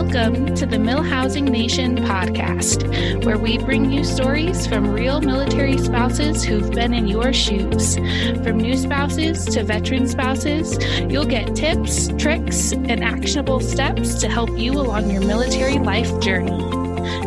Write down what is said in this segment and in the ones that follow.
Welcome to the MilHousing Nation podcast, where we bring you stories from real military spouses who've been in your shoes. From new spouses to veteran spouses, you'll get tips, tricks, and actionable steps to help you along your military life journey.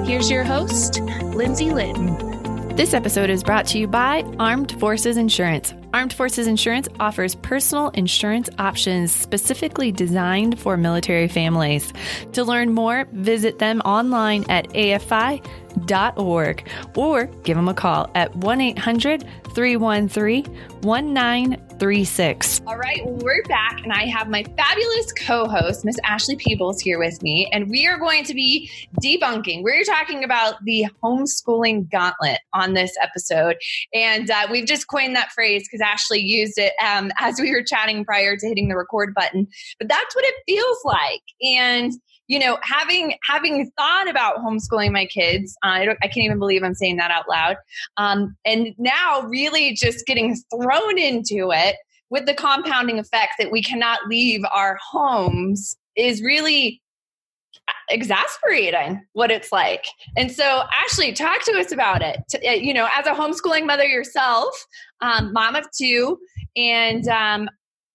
Here's your host, Lindsay Litton. This episode is brought to you by Armed Forces Insurance. Armed Forces Insurance offers personal insurance options specifically designed for military families. To learn more, visit them online at afi.org or give them a call at 1 800 313 1936. All right, we're back, and I have my fabulous co host, Miss Ashley Peebles, here with me, and we are going to be debunking. We're talking about the homeschooling gauntlet on this episode, and uh, we've just coined that phrase because Ashley used it um, as we were chatting prior to hitting the record button. But that's what it feels like, and you know, having having thought about homeschooling my kids, uh, I, I, can't even believe I'm saying that out loud. Um, and now, really, just getting thrown into it with the compounding effect that we cannot leave our homes is really exasperating what it's like. And so, Ashley, talk to us about it. Uh, you know, as a homeschooling mother yourself, um, mom of two, and um,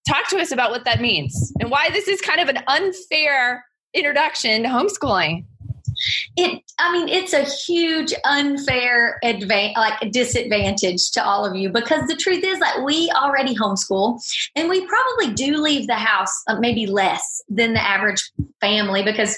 talk to us about what that means and why this is kind of an unfair introduction to homeschooling? It, I mean, it's a huge unfair advantage, like disadvantage to all of you because the truth is that we already homeschool and we probably do leave the house uh, maybe less than the average family because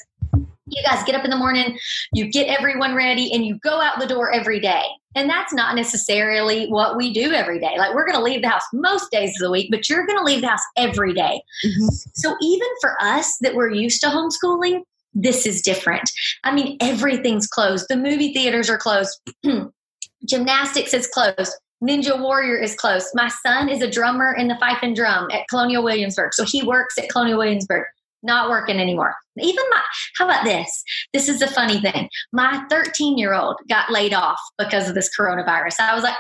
you guys get up in the morning, you get everyone ready, and you go out the door every day. And that's not necessarily what we do every day. Like we're going to leave the house most days of the week, but you're going to leave the house every day. Mm-hmm. So even for us that we're used to homeschooling, this is different. I mean, everything's closed. The movie theaters are closed. Gymnastics is closed. Ninja Warrior is closed. My son is a drummer in the fife and drum at Colonial Williamsburg. So he works at Colonial Williamsburg not working anymore. Even my, how about this? This is a funny thing. My 13 year old got laid off because of this coronavirus. I was like,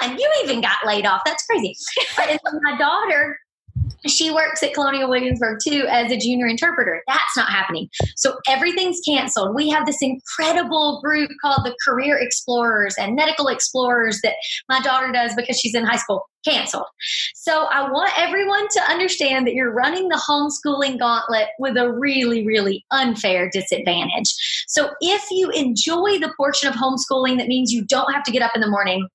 son, you even got laid off. That's crazy. and my daughter she works at Colonial Williamsburg too as a junior interpreter. That's not happening. So everything's canceled. We have this incredible group called the Career Explorers and Medical Explorers that my daughter does because she's in high school. Canceled. So I want everyone to understand that you're running the homeschooling gauntlet with a really, really unfair disadvantage. So if you enjoy the portion of homeschooling that means you don't have to get up in the morning,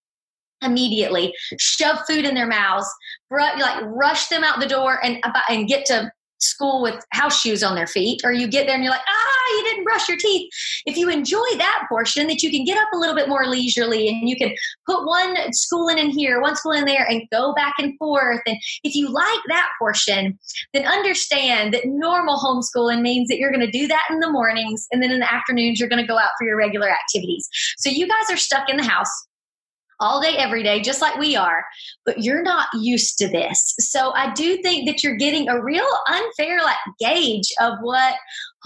immediately, shove food in their mouths, like rush them out the door and and get to school with house shoes on their feet or you get there and you're like ah you didn't brush your teeth. If you enjoy that portion that you can get up a little bit more leisurely and you can put one school in in here one school in there and go back and forth. And if you like that portion then understand that normal homeschooling means that you're going to do that in the mornings and then in the afternoons you're going to go out for your regular activities. So you guys are stuck in the house all day, every day, just like we are, but you're not used to this. So I do think that you're getting a real unfair like gauge of what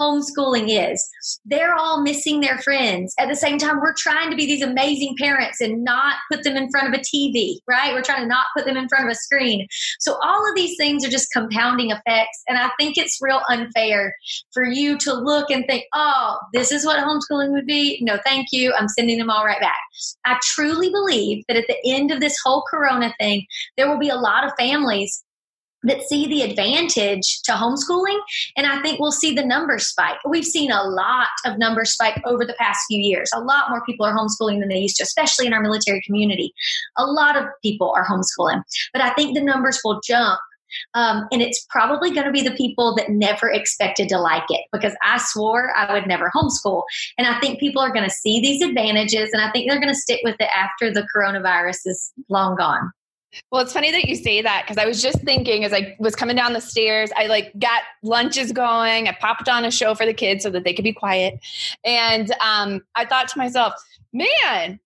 homeschooling is. They're all missing their friends. At the same time, we're trying to be these amazing parents and not put them in front of a TV, right? We're trying to not put them in front of a screen. So all of these things are just compounding effects. And I think it's real unfair for you to look and think, oh, this is what homeschooling would be. No, thank you. I'm sending them all right back. I truly believe that at the end of this whole corona thing, there will be a lot of families that see the advantage to homeschooling and i think we'll see the numbers spike we've seen a lot of numbers spike over the past few years a lot more people are homeschooling than they used to especially in our military community a lot of people are homeschooling but i think the numbers will jump um, and it's probably going to be the people that never expected to like it because I swore I would never homeschool. And I think people are going to see these advantages and I think they're going to stick with it after the coronavirus is long gone. Well, it's funny that you say that because I was just thinking as I was coming down the stairs, I like got lunches going. I popped on a show for the kids so that they could be quiet. And um, I thought to myself, man,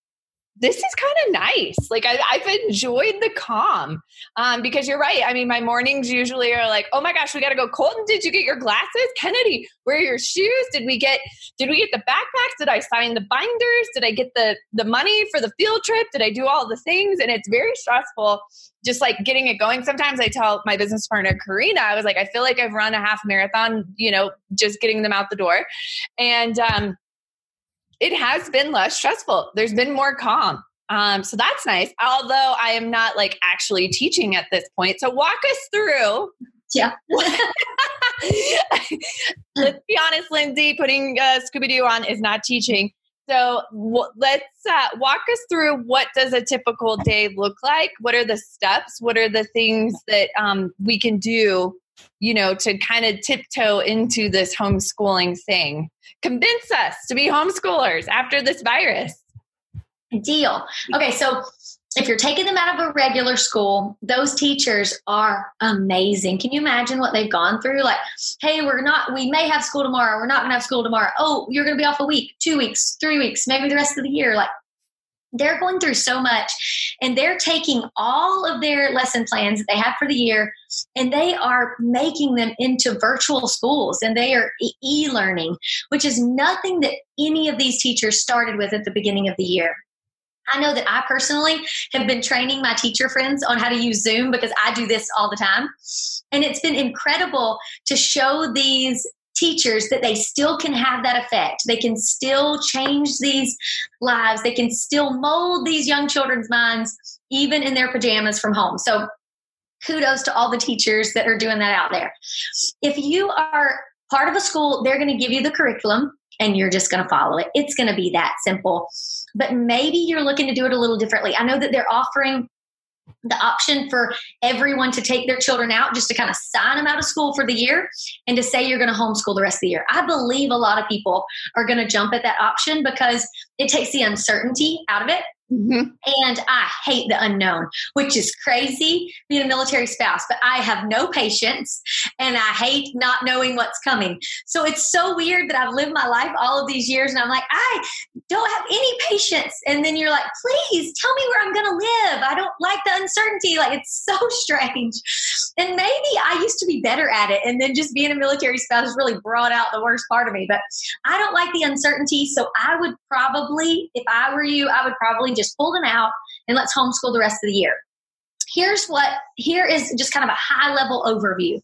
this is kind of nice. Like I, have enjoyed the calm um, because you're right. I mean, my mornings usually are like, oh my gosh, we got to go. Colton, did you get your glasses? Kennedy, where are your shoes? Did we get? Did we get the backpacks? Did I sign the binders? Did I get the the money for the field trip? Did I do all the things? And it's very stressful. Just like getting it going. Sometimes I tell my business partner Karina, I was like, I feel like I've run a half marathon. You know, just getting them out the door, and um, it has been less stressful. There's been more calm. Um, so that's nice. Although I am not like actually teaching at this point. So walk us through. Yeah. let's be honest, Lindsay, putting uh, Scooby Doo on is not teaching. So w- let's uh, walk us through what does a typical day look like? What are the steps? What are the things that um, we can do you know, to kind of tiptoe into this homeschooling thing. Convince us to be homeschoolers after this virus. Deal. Okay, so if you're taking them out of a regular school, those teachers are amazing. Can you imagine what they've gone through? Like, hey, we're not, we may have school tomorrow. We're not going to have school tomorrow. Oh, you're going to be off a week, two weeks, three weeks, maybe the rest of the year. Like, they're going through so much and they're taking all of their lesson plans that they have for the year and they are making them into virtual schools and they are e-learning which is nothing that any of these teachers started with at the beginning of the year I know that I personally have been training my teacher friends on how to use Zoom because I do this all the time. And it's been incredible to show these teachers that they still can have that effect. They can still change these lives. They can still mold these young children's minds, even in their pajamas from home. So, kudos to all the teachers that are doing that out there. If you are part of a school, they're going to give you the curriculum and you're just going to follow it. It's going to be that simple. But maybe you're looking to do it a little differently. I know that they're offering the option for everyone to take their children out just to kind of sign them out of school for the year and to say you're going to homeschool the rest of the year. I believe a lot of people are going to jump at that option because it takes the uncertainty out of it. Mm-hmm. And I hate the unknown, which is crazy being a military spouse, but I have no patience and I hate not knowing what's coming. So it's so weird that I've lived my life all of these years and I'm like, I don't have any patience. And then you're like, please tell me where I'm going to live. I don't like the uncertainty. Like it's so strange. And maybe I used to be better at it. And then just being a military spouse really brought out the worst part of me. But I don't like the uncertainty. So I would probably, if I were you, I would probably just pull them out and let's homeschool the rest of the year. Here's what, here is just kind of a high level overview.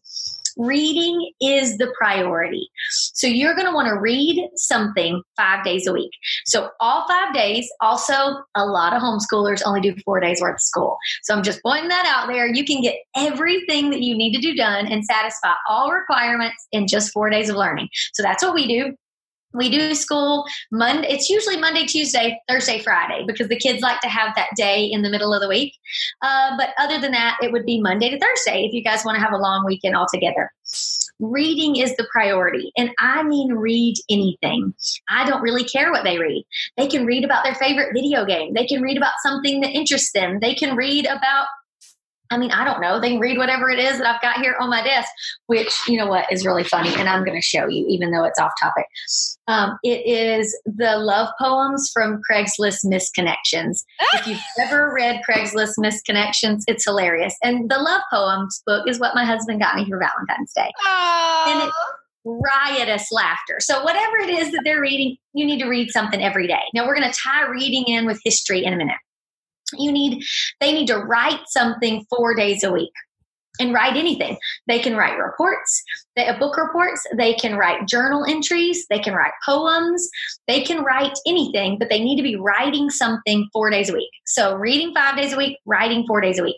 Reading is the priority. So you're going to want to read something five days a week. So all five days, also a lot of homeschoolers only do four days worth of school. So I'm just pointing that out there. You can get everything that you need to do done and satisfy all requirements in just four days of learning. So that's what we do we do school monday it's usually monday tuesday thursday friday because the kids like to have that day in the middle of the week. Uh, but other than that it would be monday to thursday if you guys want to have a long weekend all together. Reading is the priority and i mean read anything. I don't really care what they read. They can read about their favorite video game. They can read about something that interests them. They can read about I mean, I don't know. They can read whatever it is that I've got here on my desk, which, you know what, is really funny. And I'm going to show you, even though it's off topic. Um, it is the love poems from Craigslist Missed Connections. if you've ever read Craigslist Missed Connections, it's hilarious. And the love poems book is what my husband got me for Valentine's Day. Aww. And it's riotous laughter. So, whatever it is that they're reading, you need to read something every day. Now, we're going to tie reading in with history in a minute you need they need to write something four days a week and write anything. They can write reports they, have book reports they can write journal entries they can write poems they can write anything but they need to be writing something four days a week. So reading five days a week writing four days a week.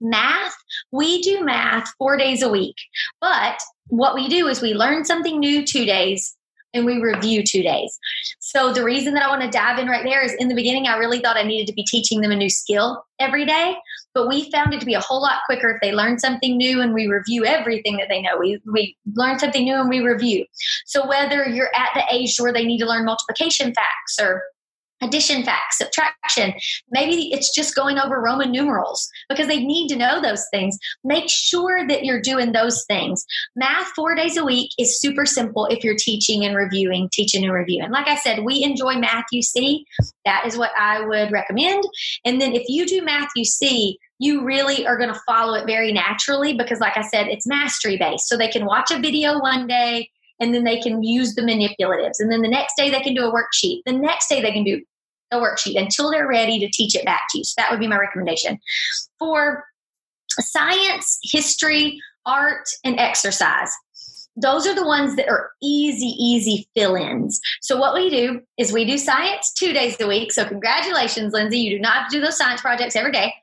Math we do math four days a week but what we do is we learn something new two days and we review two days. So the reason that I want to dive in right there is in the beginning, I really thought I needed to be teaching them a new skill every day, but we found it to be a whole lot quicker if they learn something new and we review everything that they know. We, we learn something new and we review. So whether you're at the age where they need to learn multiplication facts or addition facts, subtraction. Maybe it's just going over Roman numerals because they need to know those things. Make sure that you're doing those things. Math four days a week is super simple if you're teaching and reviewing, teaching and reviewing. Like I said, we enjoy Math-U-See. That is what I would recommend. And then if you do Math-U-See, you really are going to follow it very naturally because, like I said, it's mastery based. So they can watch a video one day and then they can use the manipulatives. And then the next day they can do a worksheet. The next day they can do a worksheet until they're ready to teach it back to you. So that would be my recommendation. For science, history, art, and exercise, those are the ones that are easy, easy fill ins. So, what we do is we do science two days a week. So, congratulations, Lindsay. You do not do those science projects every day.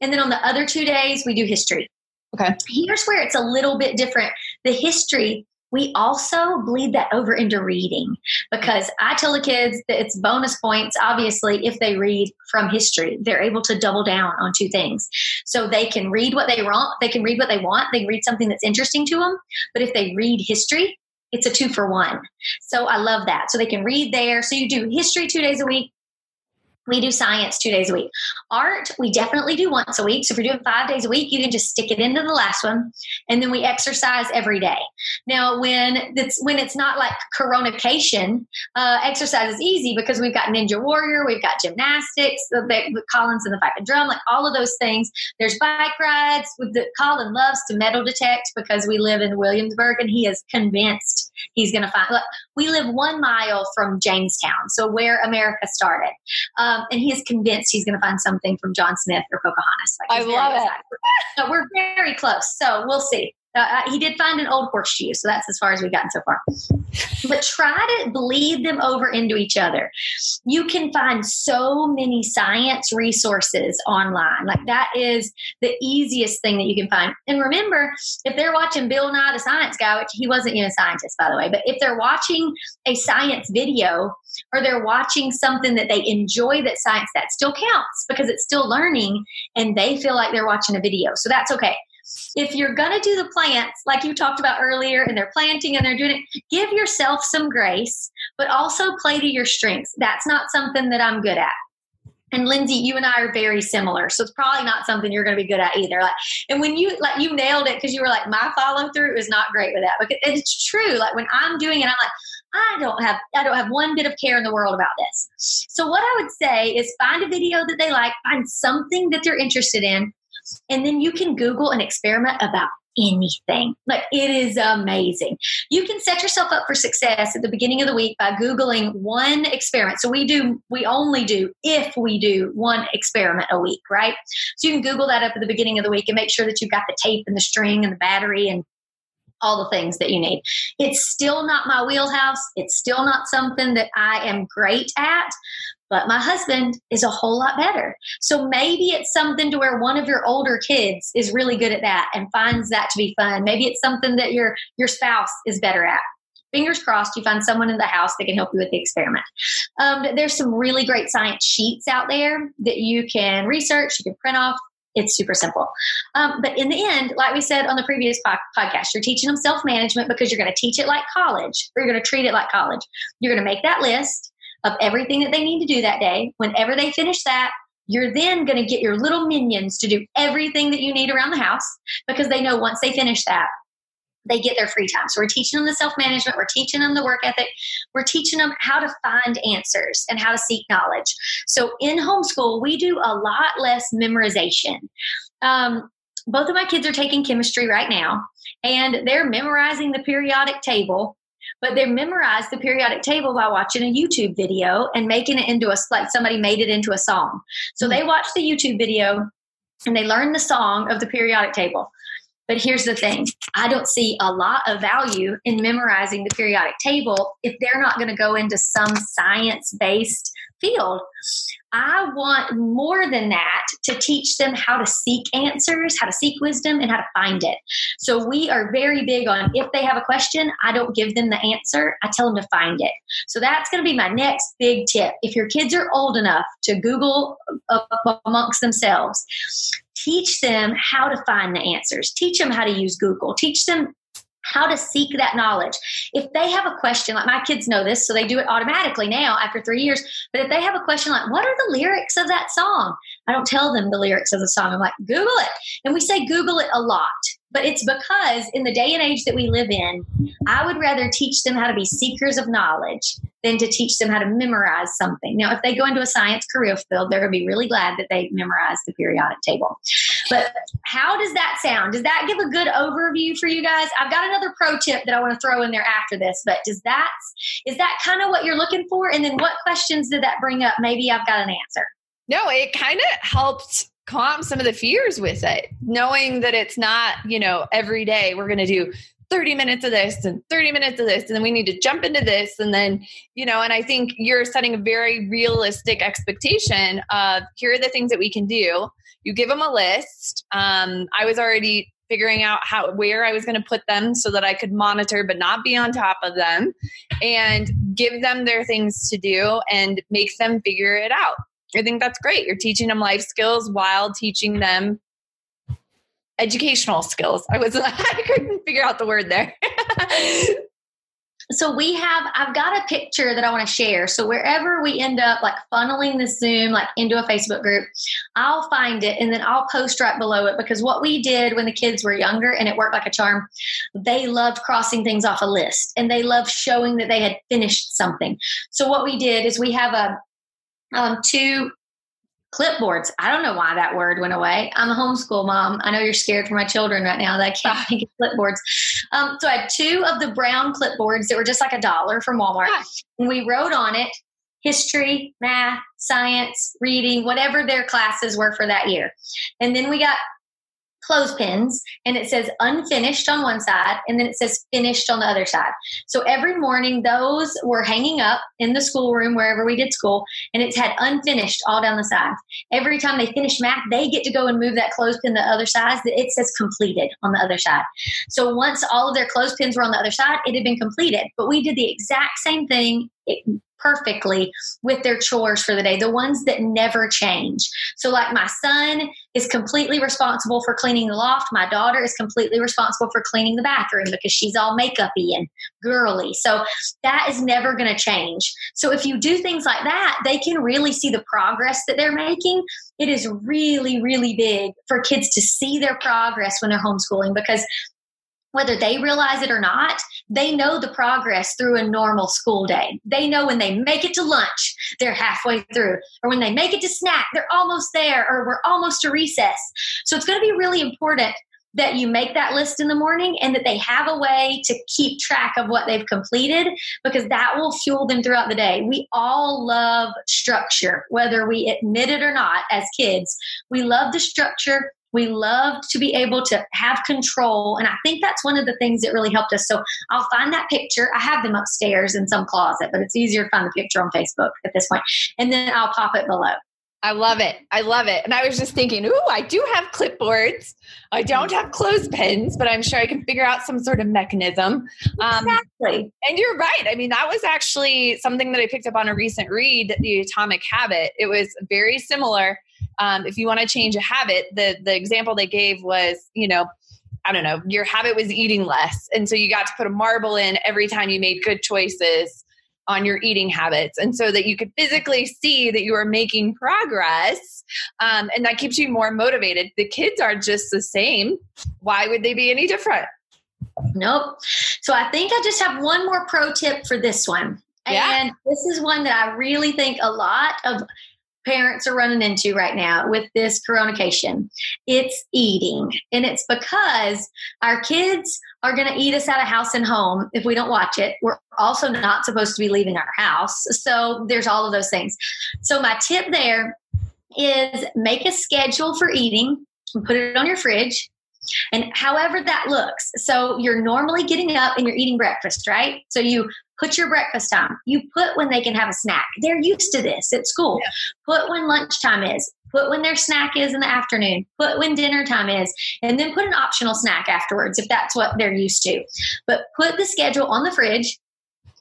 And then on the other two days, we do history. Okay. Here's where it's a little bit different. The history, we also bleed that over into reading because I tell the kids that it's bonus points, obviously, if they read from history. They're able to double down on two things. So they can read what they want, they can read what they want, they can read something that's interesting to them. But if they read history, it's a two for one. So I love that. So they can read there. So you do history two days a week, we do science two days a week. Art, we definitely do once a week. So if you're doing five days a week, you can just stick it into the last one. And then we exercise every day. Now, when it's when it's not like coronation, uh, exercise is easy because we've got Ninja Warrior, we've got gymnastics, the, the Collins and the pipe and drum, like all of those things. There's bike rides. With the Colin loves to metal detect because we live in Williamsburg, and he is convinced he's going to find. Look, we live one mile from Jamestown, so where America started. Um, um, and he is convinced he's going to find something from John Smith or Pocahontas. Like I love it. So we're very close. So we'll see. Uh, uh, he did find an old horseshoe, so that's as far as we've gotten so far. But try to bleed them over into each other. You can find so many science resources online. Like that is the easiest thing that you can find. And remember, if they're watching Bill Nye the Science Guy, which he wasn't even a scientist, by the way, but if they're watching a science video or they're watching something that they enjoy that science, that still counts because it's still learning and they feel like they're watching a video. So that's okay if you're going to do the plants like you talked about earlier and they're planting and they're doing it give yourself some grace but also play to your strengths that's not something that i'm good at and Lindsay, you and I are very similar, so it's probably not something you're going to be good at either. Like, and when you like, you nailed it because you were like, my follow through is not great with that. Because it's true. Like when I'm doing it, I'm like, I don't have, I don't have one bit of care in the world about this. So what I would say is find a video that they like, find something that they're interested in, and then you can Google an experiment about anything. Like it is amazing. You can set yourself up for success at the beginning of the week by Googling one experiment. So we do, we only do, if we do one experiment a week, right? So you can Google that up at the beginning of the week and make sure that you've got the tape and the string and the battery and all the things that you need. It's still not my wheelhouse. It's still not something that I am great at, but my husband is a whole lot better. So maybe it's something to where one of your older kids is really good at that and finds that to be fun. Maybe it's something that your your spouse is better at. Fingers crossed, you find someone in the house that can help you with the experiment. Um, there's some really great science sheets out there that you can research, you can print off. It's super simple. Um, but in the end, like we said on the previous po- podcast, you're teaching them self management because you're going to teach it like college, or you're going to treat it like college. You're going to make that list of everything that they need to do that day. Whenever they finish that, you're then going to get your little minions to do everything that you need around the house because they know once they finish that, they get their free time. So we're teaching them the self management, we're teaching them the work ethic, we're teaching them how to find answers and how to seek knowledge. So in homeschool, we do a lot less memorization. Um, both of my kids are taking chemistry right now, and they're memorizing the periodic table but they memorized the periodic table by watching a YouTube video and making it into a like somebody made it into a song. So mm-hmm. they watch the YouTube video and they learn the song of the periodic table. But here's the thing I don't see a lot of value in memorizing the periodic table if they're not going to go into some science based field. I want more than that to teach them how to seek answers, how to seek wisdom, and how to find it. So we are very big on if they have a question, I don't give them the answer, I tell them to find it. So that's going to be my next big tip. If your kids are old enough to Google amongst themselves, teach them how to find the answers, teach them how to use Google, teach them how to seek that knowledge. If they have a question, like my kids know this, so they do it automatically now after three years. But if they have a question like, what are the lyrics of that song? I don't tell them the lyrics of the song. I'm like, Google it. And we say Google it a lot. But it's because in the day and age that we live in, I would rather teach them how to be seekers of knowledge than to teach them how to memorize something. Now, if they go into a science career field, they're going to be really glad that they memorized the periodic table. But how does that sound? Does that give a good overview for you guys? I've got another pro tip that I want to throw in there after this, but does that is that kind of what you're looking for? And then what questions did that bring up? Maybe I've got an answer. No, it kind of helped calm some of the fears with it, knowing that it's not, you know, every day we're going to do 30 minutes of this and 30 minutes of this and then we need to jump into this and then you know and i think you're setting a very realistic expectation of here are the things that we can do you give them a list um, i was already figuring out how where i was going to put them so that i could monitor but not be on top of them and give them their things to do and make them figure it out I think that's great. You're teaching them life skills while teaching them educational skills. I was I couldn't figure out the word there. so we have I've got a picture that I want to share. So wherever we end up like funneling the Zoom like into a Facebook group, I'll find it and then I'll post right below it because what we did when the kids were younger and it worked like a charm, they loved crossing things off a list and they loved showing that they had finished something. So what we did is we have a um, two clipboards. I don't know why that word went away. I'm a homeschool mom. I know you're scared for my children right now that I can't think of clipboards. Um, so I had two of the brown clipboards that were just like a dollar from Walmart. And we wrote on it history, math, science, reading, whatever their classes were for that year. And then we got clothespins and it says unfinished on one side and then it says finished on the other side. So every morning those were hanging up in the schoolroom wherever we did school and it's had unfinished all down the sides. Every time they finish math, they get to go and move that clothespin the other side. It says completed on the other side. So once all of their clothespins were on the other side, it had been completed. But we did the exact same thing perfectly with their chores for the day, the ones that never change. So, like my son is completely responsible for cleaning the loft. My daughter is completely responsible for cleaning the bathroom because she's all makeupy and girly. So, that is never going to change. So, if you do things like that, they can really see the progress that they're making. It is really, really big for kids to see their progress when they're homeschooling because whether they realize it or not, they know the progress through a normal school day. They know when they make it to lunch, they're halfway through, or when they make it to snack, they're almost there, or we're almost to recess. So it's going to be really important that you make that list in the morning and that they have a way to keep track of what they've completed because that will fuel them throughout the day. We all love structure, whether we admit it or not as kids. We love the structure we love to be able to have control. And I think that's one of the things that really helped us. So I'll find that picture. I have them upstairs in some closet, but it's easier to find the picture on Facebook at this point. And then I'll pop it below. I love it. I love it. And I was just thinking, ooh, I do have clipboards. I don't have clothespins, but I'm sure I can figure out some sort of mechanism. Um, exactly. And you're right. I mean, that was actually something that I picked up on a recent read, The Atomic Habit. It was very similar um, if you want to change a habit, the the example they gave was, you know, I don't know, your habit was eating less, and so you got to put a marble in every time you made good choices on your eating habits, and so that you could physically see that you are making progress, um, and that keeps you more motivated. The kids are just the same. Why would they be any different? Nope. So I think I just have one more pro tip for this one. Yeah. And this is one that I really think a lot of parents are running into right now with this coronation. It's eating. And it's because our kids are going to eat us out of house and home if we don't watch it. We're also not supposed to be leaving our house. So there's all of those things. So my tip there is make a schedule for eating and put it on your fridge. And however that looks. So you're normally getting up and you're eating breakfast, right? So you Put your breakfast time. You put when they can have a snack. They're used to this at school. Yeah. Put when lunchtime is. Put when their snack is in the afternoon. Put when dinner time is. And then put an optional snack afterwards if that's what they're used to. But put the schedule on the fridge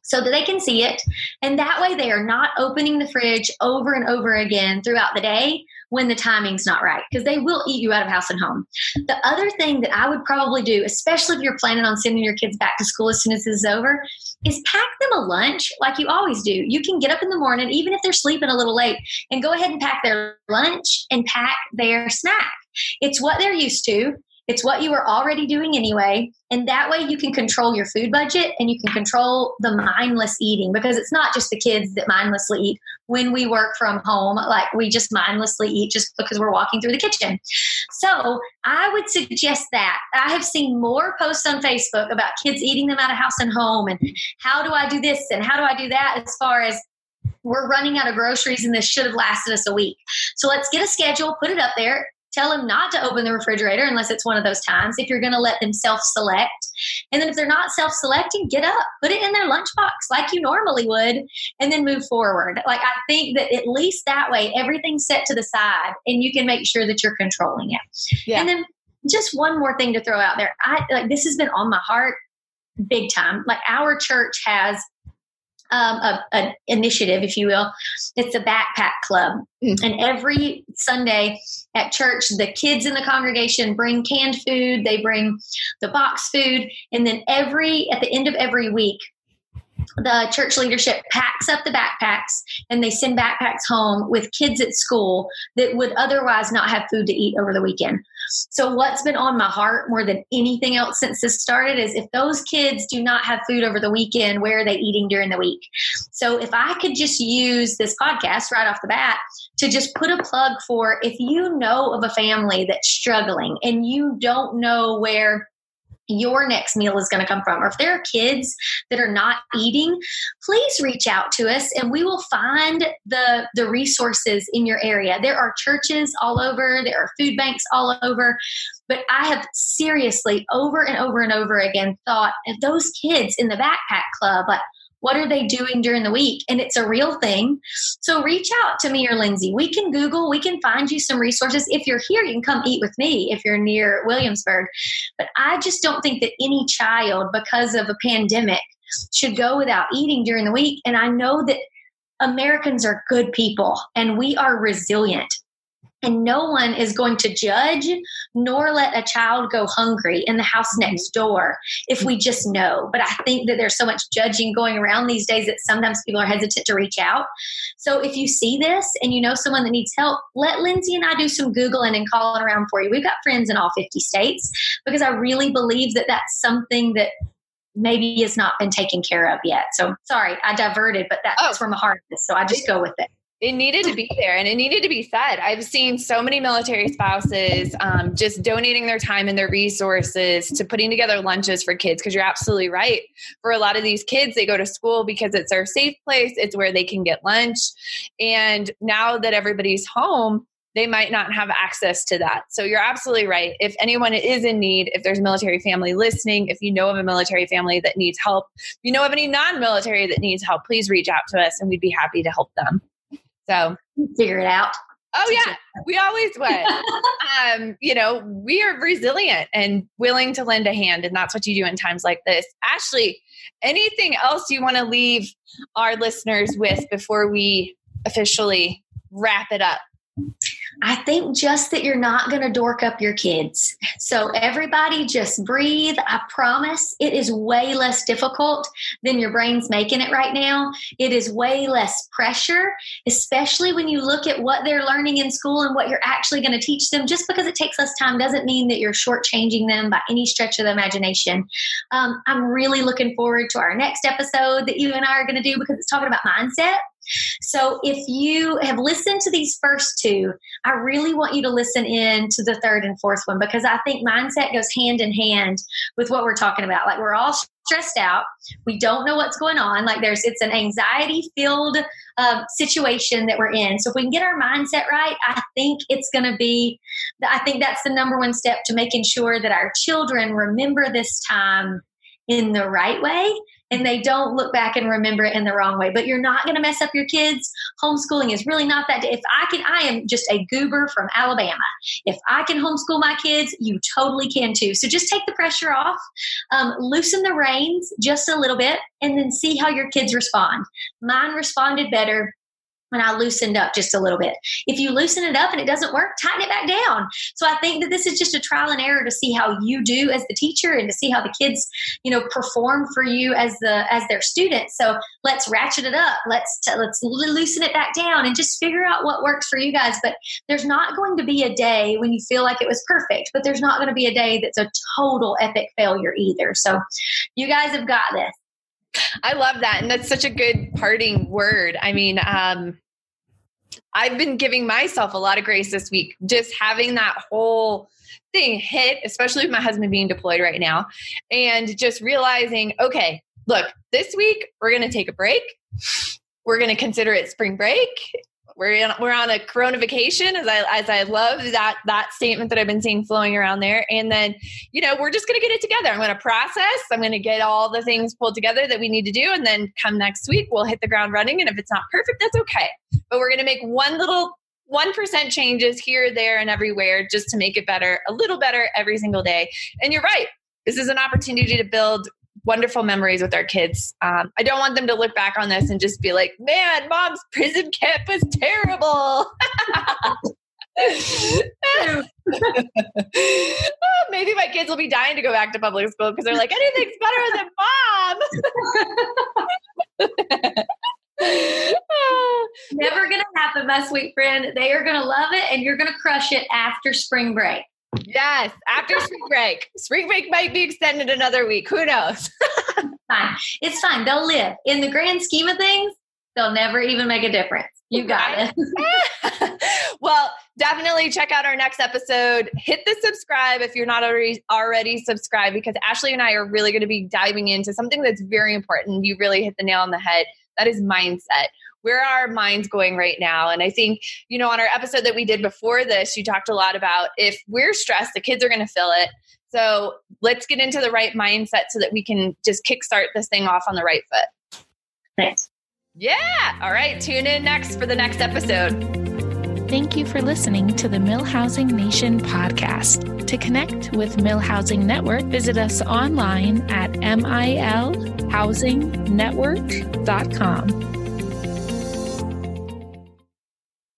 so that they can see it. And that way they are not opening the fridge over and over again throughout the day when the timing's not right because they will eat you out of house and home. The other thing that I would probably do, especially if you're planning on sending your kids back to school as soon as this is over, is pack them a lunch like you always do. You can get up in the morning, even if they're sleeping a little late, and go ahead and pack their lunch and pack their snack. It's what they're used to. It's what you were already doing anyway. And that way you can control your food budget and you can control the mindless eating because it's not just the kids that mindlessly eat. When we work from home, like we just mindlessly eat just because we're walking through the kitchen. So I would suggest that. I have seen more posts on Facebook about kids eating them out of house and home and how do I do this and how do I do that as far as we're running out of groceries and this should have lasted us a week. So let's get a schedule, put it up there, Tell them not to open the refrigerator unless it's one of those times if you're going to let them self select. And then if they're not self selecting, get up, put it in their lunchbox like you normally would, and then move forward. Like I think that at least that way, everything's set to the side and you can make sure that you're controlling it. Yeah. And then just one more thing to throw out there. I like this has been on my heart big time. Like our church has um, a, an initiative, if you will. It's a backpack club. Mm. And every Sunday at church, the kids in the congregation bring canned food, they bring the box food. And then every, at the end of every week, the church leadership packs up the backpacks and they send backpacks home with kids at school that would otherwise not have food to eat over the weekend. So, what's been on my heart more than anything else since this started is if those kids do not have food over the weekend, where are they eating during the week? So, if I could just use this podcast right off the bat to just put a plug for if you know of a family that's struggling and you don't know where your next meal is going to come from. Or if there are kids that are not eating, please reach out to us and we will find the the resources in your area. There are churches all over, there are food banks all over. But I have seriously over and over and over again thought of those kids in the backpack club, like what are they doing during the week? And it's a real thing. So reach out to me or Lindsay. We can Google, we can find you some resources. If you're here, you can come eat with me if you're near Williamsburg. But I just don't think that any child, because of a pandemic, should go without eating during the week. And I know that Americans are good people and we are resilient. And no one is going to judge nor let a child go hungry in the house mm-hmm. next door if we just know. But I think that there's so much judging going around these days that sometimes people are hesitant to reach out. So if you see this and you know someone that needs help, let Lindsay and I do some Googling and calling around for you. We've got friends in all 50 states because I really believe that that's something that maybe has not been taken care of yet. So sorry, I diverted, but that's oh. where my heart is. So I just go with it it needed to be there and it needed to be said. I've seen so many military spouses um, just donating their time and their resources to putting together lunches for kids because you're absolutely right. For a lot of these kids, they go to school because it's their safe place, it's where they can get lunch. And now that everybody's home, they might not have access to that. So you're absolutely right. If anyone is in need, if there's a military family listening, if you know of a military family that needs help, if you know of any non military that needs help, please reach out to us and we'd be happy to help them. So figure it out. Oh yeah, we always would. um, you know, we are resilient and willing to lend a hand, and that's what you do in times like this. Ashley, anything else you want to leave our listeners with before we officially wrap it up? I think just that you're not going to dork up your kids. So, everybody just breathe. I promise it is way less difficult than your brain's making it right now. It is way less pressure, especially when you look at what they're learning in school and what you're actually going to teach them. Just because it takes less time doesn't mean that you're shortchanging them by any stretch of the imagination. Um, I'm really looking forward to our next episode that you and I are going to do because it's talking about mindset. So if you have listened to these first two, I really want you to listen in to the third and fourth one because I think mindset goes hand in hand with what we're talking about. Like we're all stressed out. We don't know what's going on. Like there's, it's an anxiety filled uh, situation that we're in. So if we can get our mindset right, I think it's going to be, I think that's the number one step to making sure that our children remember this time in the right way and they don't look back and remember it in the wrong way. But you're not going to mess up your kids. Homeschooling is really not that. If I can, I am just a goober from Alabama. If I can homeschool my kids, you totally can too. So just take the pressure off, um, loosen the reins just a little bit, and then see how your kids respond. Mine responded better when I loosened up just a little bit. If you loosen it up and it doesn't work, tighten it back down. So I think that this is just a trial and error to see how you do as the teacher and to see how the kids, you know, perform for you as the as their students. So let's ratchet it up. Let's t- let's loosen it back down and just figure out what works for you guys. But there's not going to be a day when you feel like it was perfect, but there's not going to be a day that's a total epic failure either. So you guys have got this. I love that. And that's such a good parting word. I mean, um, I've been giving myself a lot of grace this week, just having that whole thing hit, especially with my husband being deployed right now, and just realizing, okay, look, this week we're going to take a break. We're going to consider it spring break we're in, we're on a corona vacation as I as I love that that statement that I've been seeing flowing around there. And then you know we're just going to get it together. I'm going to process. I'm going to get all the things pulled together that we need to do. And then come next week we'll hit the ground running. And if it's not perfect that's okay. But we're going to make one little 1% changes here there and everywhere just to make it better a little better every single day. And you're right. This is an opportunity to build wonderful memories with our kids. Um, I don't want them to look back on this and just be like, man, mom's prison camp was terrible. oh, maybe my kids will be dying to go back to public school because they're like, anything's better than mom. Never gonna happen, my sweet friend. They are gonna love it and you're gonna crush it after spring break. Yes, after spring break. Spring break might be extended another week. Who knows? fine. It's fine. They'll live. In the grand scheme of things, they'll never even make a difference. You got it. well, definitely check out our next episode. Hit the subscribe if you're not already already subscribed because Ashley and I are really going to be diving into something that's very important. You really hit the nail on the head. That is mindset where are our minds going right now? And I think, you know, on our episode that we did before this, you talked a lot about if we're stressed, the kids are going to feel it. So let's get into the right mindset so that we can just kickstart this thing off on the right foot. Thanks. Yeah. All right. Tune in next for the next episode. Thank you for listening to the MilHousing Nation podcast. To connect with MilHousing Network, visit us online at milhousingnetwork.com.